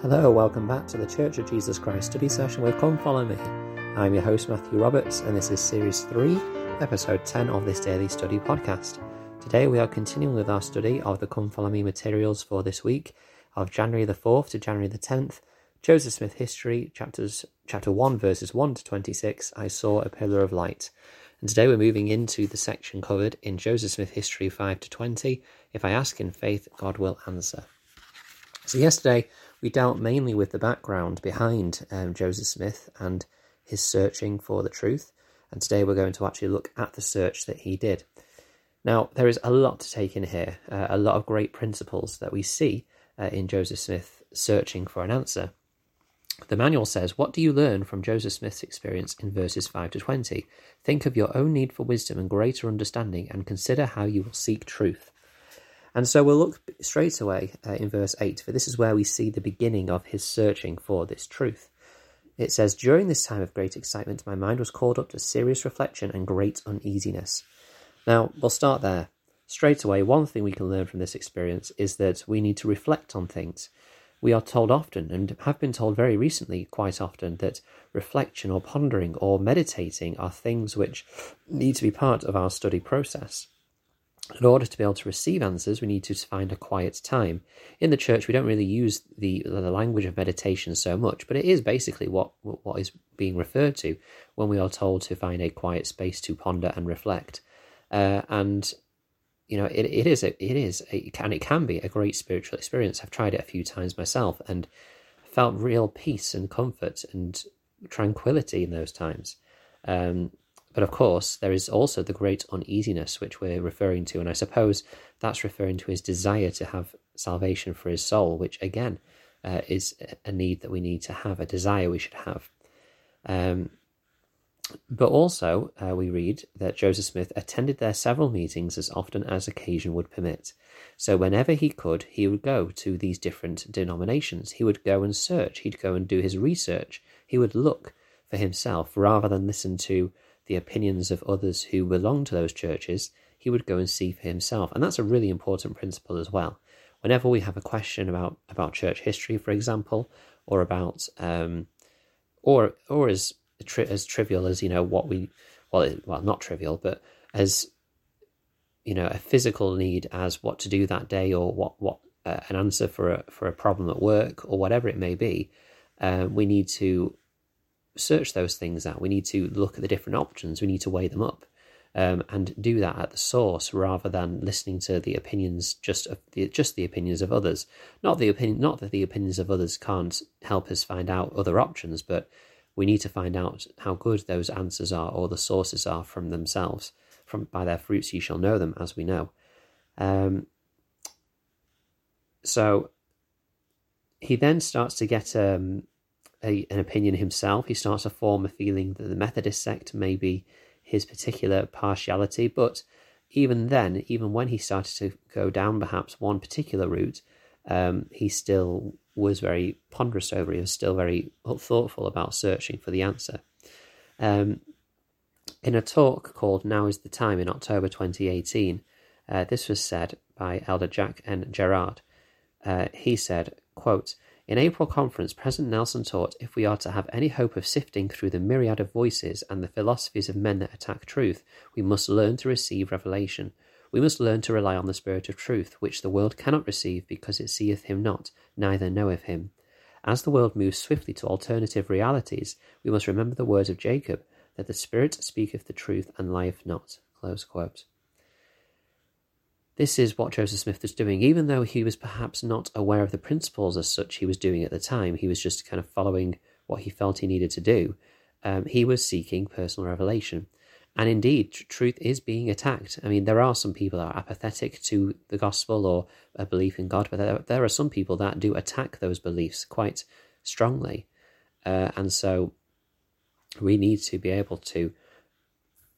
Hello, welcome back to the Church of Jesus Christ study session with Come Follow Me. I'm your host, Matthew Roberts, and this is Series 3, Episode 10 of this daily study podcast. Today we are continuing with our study of the Come Follow Me materials for this week of January the 4th to January the 10th. Joseph Smith History, chapters chapter 1, verses 1 to 26. I saw a pillar of light. And today we're moving into the section covered in Joseph Smith History 5 to 20. If I ask in faith, God will answer. So, yesterday we dealt mainly with the background behind um, Joseph Smith and his searching for the truth. And today we're going to actually look at the search that he did. Now, there is a lot to take in here, uh, a lot of great principles that we see uh, in Joseph Smith searching for an answer. The manual says, What do you learn from Joseph Smith's experience in verses 5 to 20? Think of your own need for wisdom and greater understanding and consider how you will seek truth. And so we'll look straight away uh, in verse 8, for this is where we see the beginning of his searching for this truth. It says, During this time of great excitement, my mind was called up to serious reflection and great uneasiness. Now, we'll start there. Straight away, one thing we can learn from this experience is that we need to reflect on things. We are told often, and have been told very recently quite often, that reflection or pondering or meditating are things which need to be part of our study process in order to be able to receive answers, we need to find a quiet time. In the church, we don't really use the, the language of meditation so much, but it is basically what, what is being referred to when we are told to find a quiet space to ponder and reflect. Uh, and you know, it, it is a, it is a, and it can be a great spiritual experience. I've tried it a few times myself and felt real peace and comfort and tranquility in those times. Um, but of course, there is also the great uneasiness which we're referring to, and I suppose that's referring to his desire to have salvation for his soul, which again uh, is a need that we need to have, a desire we should have. Um, but also, uh, we read that Joseph Smith attended their several meetings as often as occasion would permit. So, whenever he could, he would go to these different denominations. He would go and search, he'd go and do his research, he would look for himself rather than listen to the opinions of others who belong to those churches, he would go and see for himself. And that's a really important principle as well. Whenever we have a question about, about church history, for example, or about, um, or or as tri- as trivial as you know what we, well, it, well, not trivial, but as you know, a physical need as what to do that day, or what what uh, an answer for a for a problem at work, or whatever it may be, uh, we need to search those things out. We need to look at the different options. We need to weigh them up. Um, and do that at the source rather than listening to the opinions just of the, just the opinions of others. Not the opinion, not that the opinions of others can't help us find out other options, but we need to find out how good those answers are or the sources are from themselves. From by their fruits you shall know them, as we know. Um, so he then starts to get um, a, an opinion himself. He starts to form a feeling that the Methodist sect may be his particular partiality. But even then, even when he started to go down perhaps one particular route, um, he still was very ponderous over it. He was still very thoughtful about searching for the answer. Um, in a talk called Now is the Time in October 2018, uh, this was said by Elder Jack N. Gerard. Uh, he said, quote, in April conference, President Nelson taught if we are to have any hope of sifting through the myriad of voices and the philosophies of men that attack truth, we must learn to receive revelation. We must learn to rely on the Spirit of truth, which the world cannot receive because it seeth him not, neither knoweth him. As the world moves swiftly to alternative realities, we must remember the words of Jacob, that the Spirit speaketh the truth and lieth not. This is what Joseph Smith was doing, even though he was perhaps not aware of the principles as such he was doing at the time. He was just kind of following what he felt he needed to do. Um, he was seeking personal revelation. And indeed, truth is being attacked. I mean, there are some people that are apathetic to the gospel or a belief in God, but there, there are some people that do attack those beliefs quite strongly. Uh, and so we need to be able to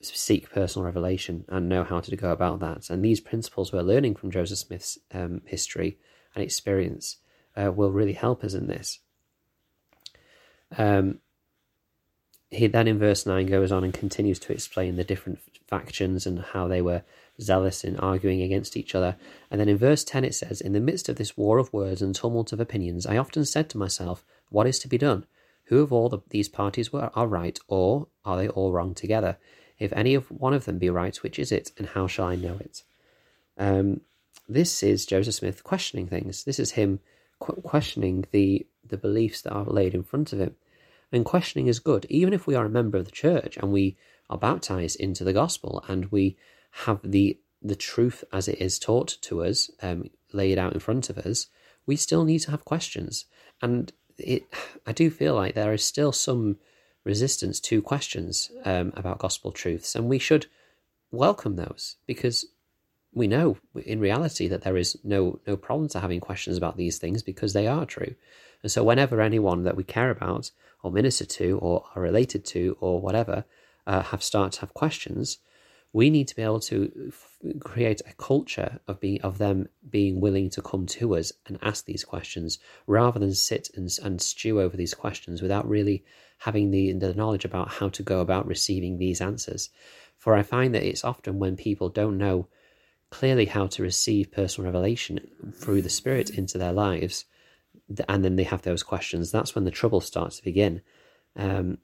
seek personal revelation and know how to go about that. And these principles we're learning from Joseph Smith's um, history and experience uh, will really help us in this. Um, he then in verse 9 goes on and continues to explain the different factions and how they were zealous in arguing against each other. And then in verse 10 it says, In the midst of this war of words and tumult of opinions, I often said to myself, What is to be done? Who of all the, these parties were, are right, or are they all wrong together? If any of one of them be right, which is it, and how shall I know it? Um, this is Joseph Smith questioning things. This is him qu- questioning the the beliefs that are laid in front of him. And questioning is good, even if we are a member of the church and we are baptized into the gospel and we have the the truth as it is taught to us, um, laid out in front of us. We still need to have questions, and it. I do feel like there is still some resistance to questions um, about gospel truths, and we should welcome those because we know in reality that there is no no problem to having questions about these things because they are true. And so whenever anyone that we care about or minister to or are related to or whatever uh, have started to have questions, we need to be able to f- create a culture of being of them being willing to come to us and ask these questions rather than sit and, and stew over these questions without really having the, the knowledge about how to go about receiving these answers. For I find that it's often when people don't know clearly how to receive personal revelation through the Spirit into their lives, and then they have those questions, that's when the trouble starts to begin. Um,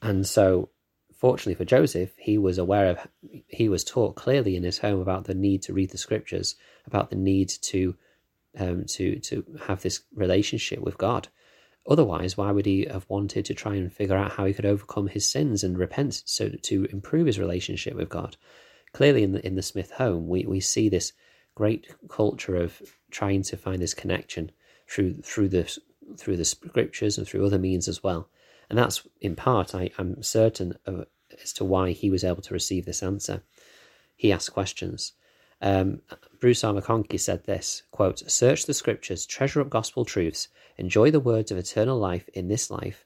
and so, fortunately for Joseph, he was aware of, he was taught clearly in his home about the need to read the scriptures, about the need to, um, to to have this relationship with God. Otherwise, why would he have wanted to try and figure out how he could overcome his sins and repent so to improve his relationship with God? clearly in the in the Smith home, we, we see this great culture of trying to find this connection through through the through the scriptures and through other means as well. And that's in part, I, am certain of, as to why he was able to receive this answer. He asked questions. Um, Bruce R. McConkie said this quote, Search the scriptures, treasure up gospel truths, enjoy the words of eternal life in this life,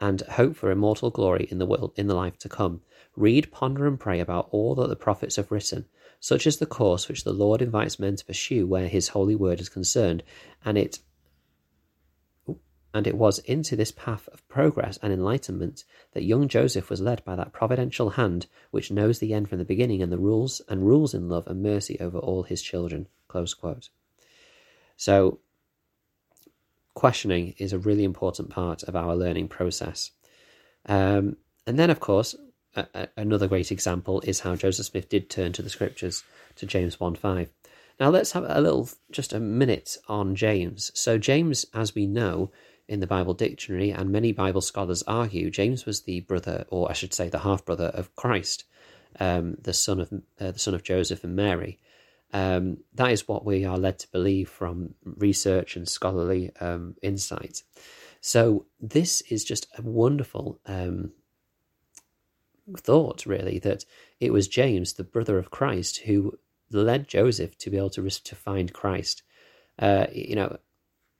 and hope for immortal glory in the world in the life to come. Read, ponder, and pray about all that the prophets have written. Such is the course which the Lord invites men to pursue where his holy word is concerned, and it and it was into this path of progress and enlightenment that young Joseph was led by that providential hand which knows the end from the beginning and the rules and rules in love and mercy over all his children. Close quote. So questioning is a really important part of our learning process. Um, and then, of course, a, a, another great example is how Joseph Smith did turn to the scriptures, to James 1 5. Now, let's have a little, just a minute on James. So, James, as we know in the Bible dictionary, and many Bible scholars argue, James was the brother, or I should say, the half brother of Christ, um, the son of uh, the son of Joseph and Mary. Um, that is what we are led to believe from research and scholarly um, insight. So, this is just a wonderful um, thought, really, that it was James, the brother of Christ, who led Joseph to be able to, to find Christ. Uh, you know,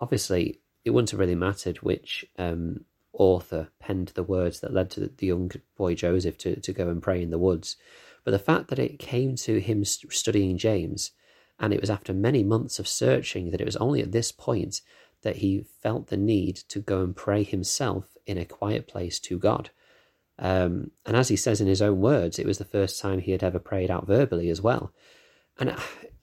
obviously, it wouldn't have really mattered which um, author penned the words that led to the young boy Joseph to, to go and pray in the woods. But the fact that it came to him studying James, and it was after many months of searching that it was only at this point that he felt the need to go and pray himself in a quiet place to God. Um, and as he says in his own words, it was the first time he had ever prayed out verbally as well. And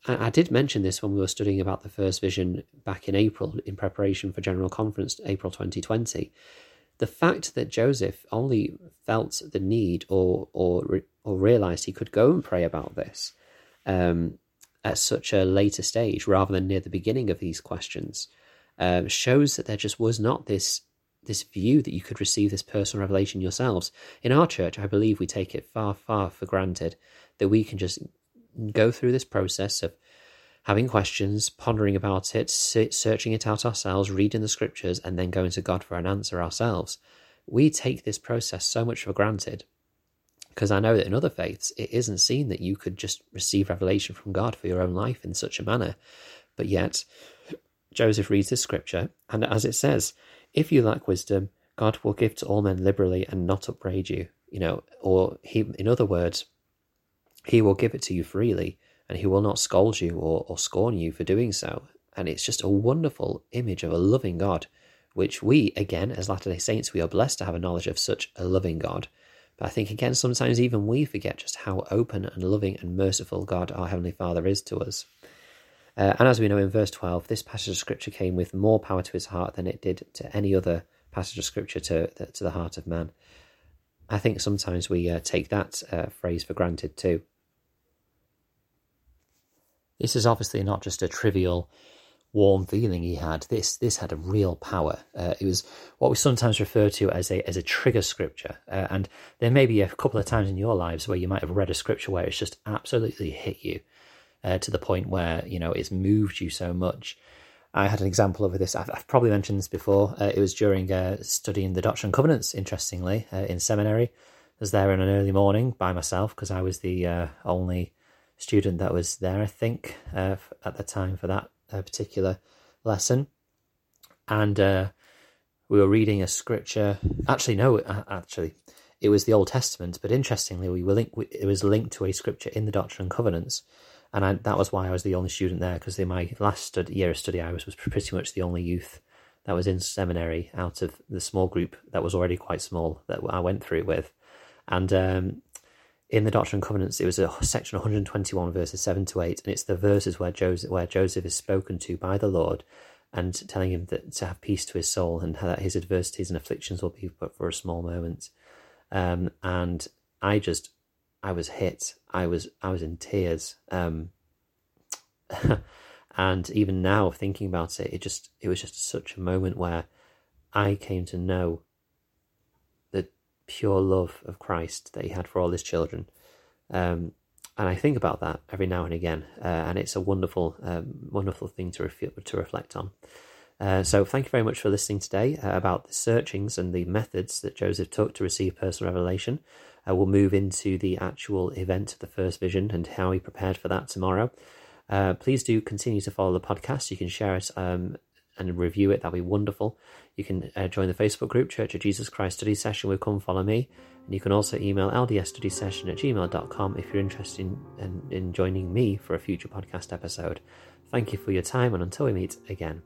I, did mention this when we were studying about the first vision back in April in preparation for General Conference, April 2020 the fact that Joseph only felt the need or or or realized he could go and pray about this um, at such a later stage rather than near the beginning of these questions uh, shows that there just was not this this view that you could receive this personal revelation yourselves. In our church, I believe we take it far, far for granted that we can just go through this process of having questions, pondering about it, searching it out ourselves, reading the scriptures, and then going to God for an answer ourselves. We take this process so much for granted because I know that in other faiths it isn't seen that you could just receive revelation from God for your own life in such a manner. But yet, Joseph reads the scripture, and as it says, if you lack wisdom, God will give to all men liberally and not upbraid you. You know, or he, in other words, he will give it to you freely and he will not scold you or, or scorn you for doing so. And it's just a wonderful image of a loving God, which we, again, as Latter day Saints, we are blessed to have a knowledge of such a loving God. But I think, again, sometimes even we forget just how open and loving and merciful God, our Heavenly Father, is to us. Uh, and as we know in verse 12, this passage of Scripture came with more power to his heart than it did to any other passage of Scripture to, to the heart of man. I think sometimes we uh, take that uh, phrase for granted too. This is obviously not just a trivial warm feeling he had. This this had a real power. Uh, it was what we sometimes refer to as a as a trigger scripture. Uh, and there may be a couple of times in your lives where you might have read a scripture where it's just absolutely hit you uh, to the point where you know it's moved you so much. I had an example of this. I've, I've probably mentioned this before. Uh, it was during uh, studying the Doctrine and Covenants. Interestingly, uh, in seminary, I was there in an early morning by myself because I was the only student that was there. I think at the time for that particular lesson, and uh, we were reading a scripture. Actually, no, actually, it was the Old Testament. But interestingly, we were linked. It was linked to a scripture in the Doctrine and Covenants, and I, that was why I was the only student there. Because in my last year of study, I was was pretty much the only youth that was in seminary out of the small group that was already quite small that I went through with, and um, in the Doctrine and Covenants, it was a section 121, verses 7 to 8, and it's the verses where Joseph, where Joseph is spoken to by the Lord and telling him that to have peace to his soul and that his adversities and afflictions will be but for a small moment. Um, and I just, I was hit. I was, I was in tears. Um, and even now, thinking about it, it just, it was just such a moment where I came to know pure love of Christ that he had for all his children. Um, and I think about that every now and again, uh, and it's a wonderful, um, wonderful thing to, ref- to reflect on. Uh, so, thank you very much for listening today uh, about the searchings and the methods that Joseph took to receive personal revelation. Uh, we'll move into the actual event of the first vision and how he prepared for that tomorrow. Uh, please do continue to follow the podcast. You can share it um, and review it. That'd be wonderful. You can uh, join the Facebook group, Church of Jesus Christ Study Session with Come Follow Me. And you can also email ldsstudysession at gmail.com if you're interested in, in, in joining me for a future podcast episode. Thank you for your time, and until we meet again.